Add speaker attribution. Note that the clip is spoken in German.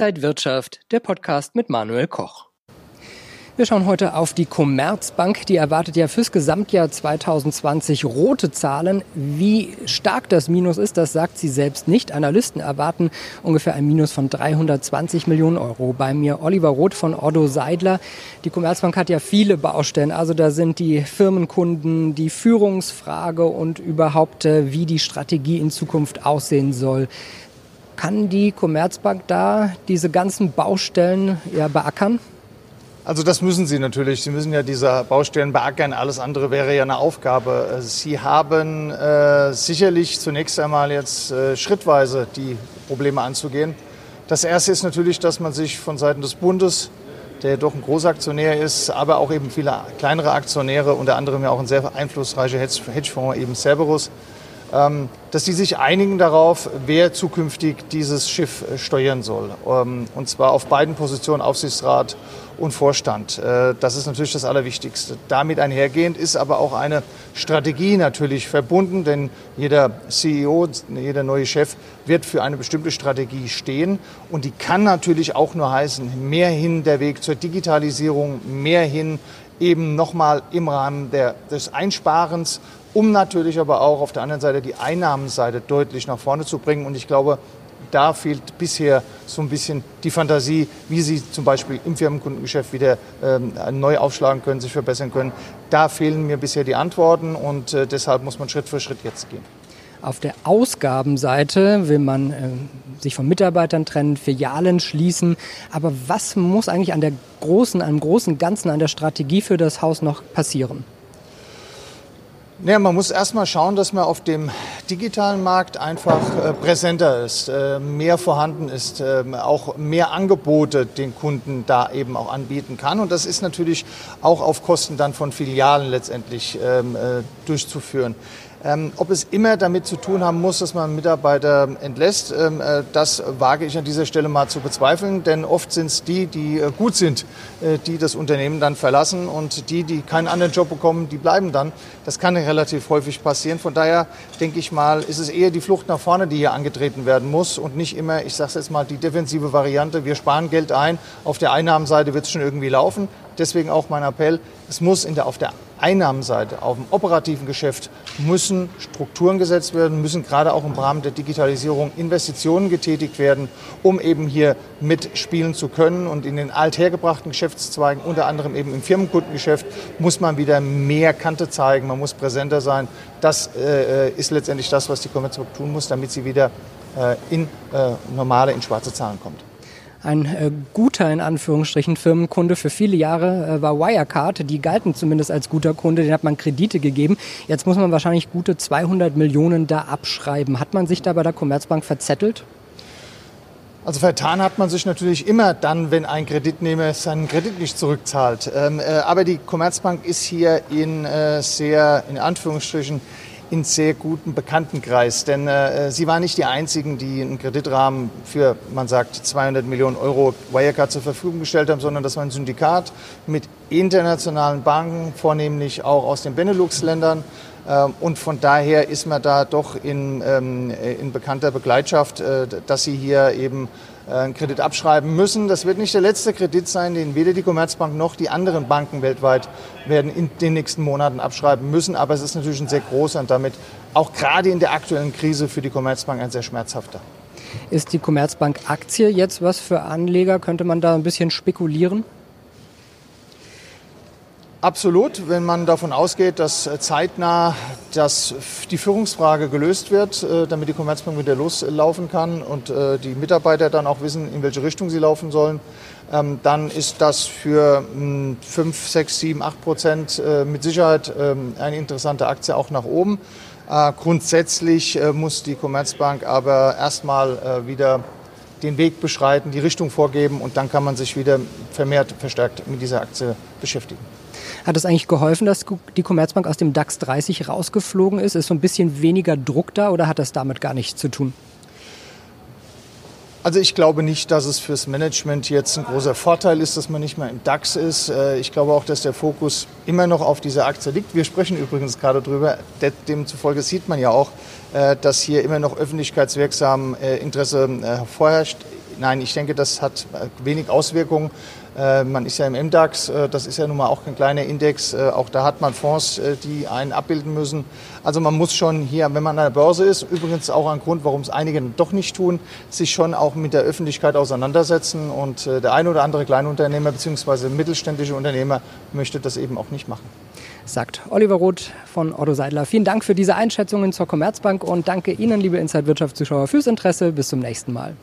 Speaker 1: Inside Wirtschaft, der Podcast mit Manuel Koch. Wir schauen heute auf die Commerzbank. Die erwartet ja fürs Gesamtjahr 2020 rote Zahlen. Wie stark das Minus ist, das sagt sie selbst nicht. Analysten erwarten ungefähr ein Minus von 320 Millionen Euro. Bei mir Oliver Roth von Otto Seidler. Die Commerzbank hat ja viele Baustellen. Also da sind die Firmenkunden, die Führungsfrage und überhaupt, äh, wie die Strategie in Zukunft aussehen soll. Kann die Commerzbank da diese ganzen Baustellen ja beackern?
Speaker 2: Also das müssen Sie natürlich. Sie müssen ja diese Baustellen beackern. Alles andere wäre ja eine Aufgabe. Sie haben äh, sicherlich zunächst einmal jetzt äh, schrittweise die Probleme anzugehen. Das Erste ist natürlich, dass man sich von Seiten des Bundes, der doch ein Großaktionär ist, aber auch eben viele kleinere Aktionäre, unter anderem ja auch ein sehr einflussreicher Hedgefonds, eben Cerberus, dass die sich einigen darauf, wer zukünftig dieses Schiff äh, steuern soll. Ähm, und zwar auf beiden Positionen, Aufsichtsrat und Vorstand. Äh, das ist natürlich das Allerwichtigste. Damit einhergehend ist aber auch eine Strategie natürlich verbunden, denn jeder CEO, jeder neue Chef wird für eine bestimmte Strategie stehen. Und die kann natürlich auch nur heißen, mehr hin der Weg zur Digitalisierung, mehr hin eben nochmal im Rahmen der, des Einsparens um natürlich aber auch auf der anderen Seite die Einnahmenseite deutlich nach vorne zu bringen. Und ich glaube, da fehlt bisher so ein bisschen die Fantasie, wie Sie zum Beispiel im Firmenkundengeschäft wieder ähm, neu aufschlagen können, sich verbessern können. Da fehlen mir bisher die Antworten und äh, deshalb muss man Schritt für Schritt jetzt gehen.
Speaker 1: Auf der Ausgabenseite will man äh, sich von Mitarbeitern trennen, Filialen schließen. Aber was muss eigentlich an der großen, einem großen Ganzen, an der Strategie für das Haus noch passieren?
Speaker 2: Ja, man muss erstmal schauen, dass man auf dem digitalen Markt einfach äh, präsenter ist, äh, mehr vorhanden ist, äh, auch mehr Angebote den Kunden da eben auch anbieten kann. Und das ist natürlich auch auf Kosten dann von Filialen letztendlich ähm, äh, durchzuführen. Ähm, ob es immer damit zu tun haben muss, dass man Mitarbeiter entlässt, ähm, äh, das wage ich an dieser Stelle mal zu bezweifeln, denn oft sind es die, die äh, gut sind, äh, die das Unternehmen dann verlassen und die, die keinen anderen Job bekommen, die bleiben dann. Das kann relativ häufig passieren. Von daher denke ich mal, ist es eher die Flucht nach vorne, die hier angetreten werden muss und nicht immer, ich sage es jetzt mal, die defensive Variante. Wir sparen Geld ein, auf der Einnahmenseite wird es schon irgendwie laufen. Deswegen auch mein Appell, es muss in der, auf der Einnahmenseite, auf dem operativen Geschäft müssen Strukturen gesetzt werden, müssen gerade auch im Rahmen der Digitalisierung Investitionen getätigt werden, um eben hier mitspielen zu können. Und in den althergebrachten Geschäftszweigen, unter anderem eben im Firmenkundengeschäft, muss man wieder mehr Kante zeigen, man muss präsenter sein. Das äh, ist letztendlich das, was die Commerzbank tun muss, damit sie wieder äh, in äh, normale, in schwarze Zahlen kommt.
Speaker 1: Ein äh, guter, in Anführungsstrichen, Firmenkunde für viele Jahre äh, war Wirecard. Die galten zumindest als guter Kunde, den hat man Kredite gegeben. Jetzt muss man wahrscheinlich gute 200 Millionen da abschreiben. Hat man sich da bei der Commerzbank verzettelt?
Speaker 2: Also vertan hat man sich natürlich immer dann, wenn ein Kreditnehmer seinen Kredit nicht zurückzahlt. Ähm, äh, aber die Commerzbank ist hier in sehr, in Anführungsstrichen, in sehr guten Bekanntenkreis. Denn äh, sie waren nicht die Einzigen, die einen Kreditrahmen für, man sagt, 200 Millionen Euro Wirecard zur Verfügung gestellt haben, sondern das war ein Syndikat mit internationalen Banken, vornehmlich auch aus den Benelux-Ländern. Ähm, und von daher ist man da doch in, ähm, in bekannter Begleitschaft, äh, dass sie hier eben äh, einen Kredit abschreiben müssen. Das wird nicht der letzte Kredit sein, den weder die Commerzbank noch die anderen Banken weltweit werden in den nächsten Monaten abschreiben müssen. Aber es ist natürlich ein sehr großer und damit auch gerade in der aktuellen Krise für die Commerzbank ein sehr schmerzhafter.
Speaker 1: Ist die Commerzbank Aktie jetzt was für Anleger? Könnte man da ein bisschen spekulieren?
Speaker 2: Absolut, wenn man davon ausgeht, dass äh, zeitnah dass die Führungsfrage gelöst wird, äh, damit die Commerzbank wieder loslaufen kann und äh, die Mitarbeiter dann auch wissen, in welche Richtung sie laufen sollen, ähm, dann ist das für 5, 6, 7, 8 Prozent mit Sicherheit ähm, eine interessante Aktie auch nach oben. Grundsätzlich muss die Commerzbank aber erstmal wieder den Weg beschreiten, die Richtung vorgeben und dann kann man sich wieder vermehrt verstärkt mit dieser Aktie beschäftigen.
Speaker 1: Hat es eigentlich geholfen, dass die Commerzbank aus dem DAX 30 rausgeflogen ist? Ist so ein bisschen weniger Druck da oder hat das damit gar nichts zu tun?
Speaker 2: Also ich glaube nicht, dass es fürs Management jetzt ein großer Vorteil ist, dass man nicht mehr im DAX ist. Äh, ich glaube auch, dass der Fokus immer noch auf dieser Aktie liegt. Wir sprechen übrigens gerade drüber. Demzufolge sieht man ja auch, äh, dass hier immer noch öffentlichkeitswirksam äh, Interesse vorherrscht nein, ich denke, das hat wenig Auswirkungen. Äh, man ist ja im MDAX, äh, das ist ja nun mal auch ein kleiner Index. Äh, auch da hat man Fonds, die einen abbilden müssen. Also man muss schon hier, wenn man an der Börse ist, übrigens auch ein Grund, warum es einige doch nicht tun, sich schon auch mit der Öffentlichkeit auseinandersetzen. Und der ein oder andere Kleinunternehmer bzw. mittelständische Unternehmer möchte das eben auch nicht machen
Speaker 1: sagt Oliver Roth von Otto Seidler. Vielen Dank für diese Einschätzungen zur Commerzbank und danke Ihnen, liebe Inside Wirtschaft Zuschauer, fürs Interesse. Bis zum nächsten Mal.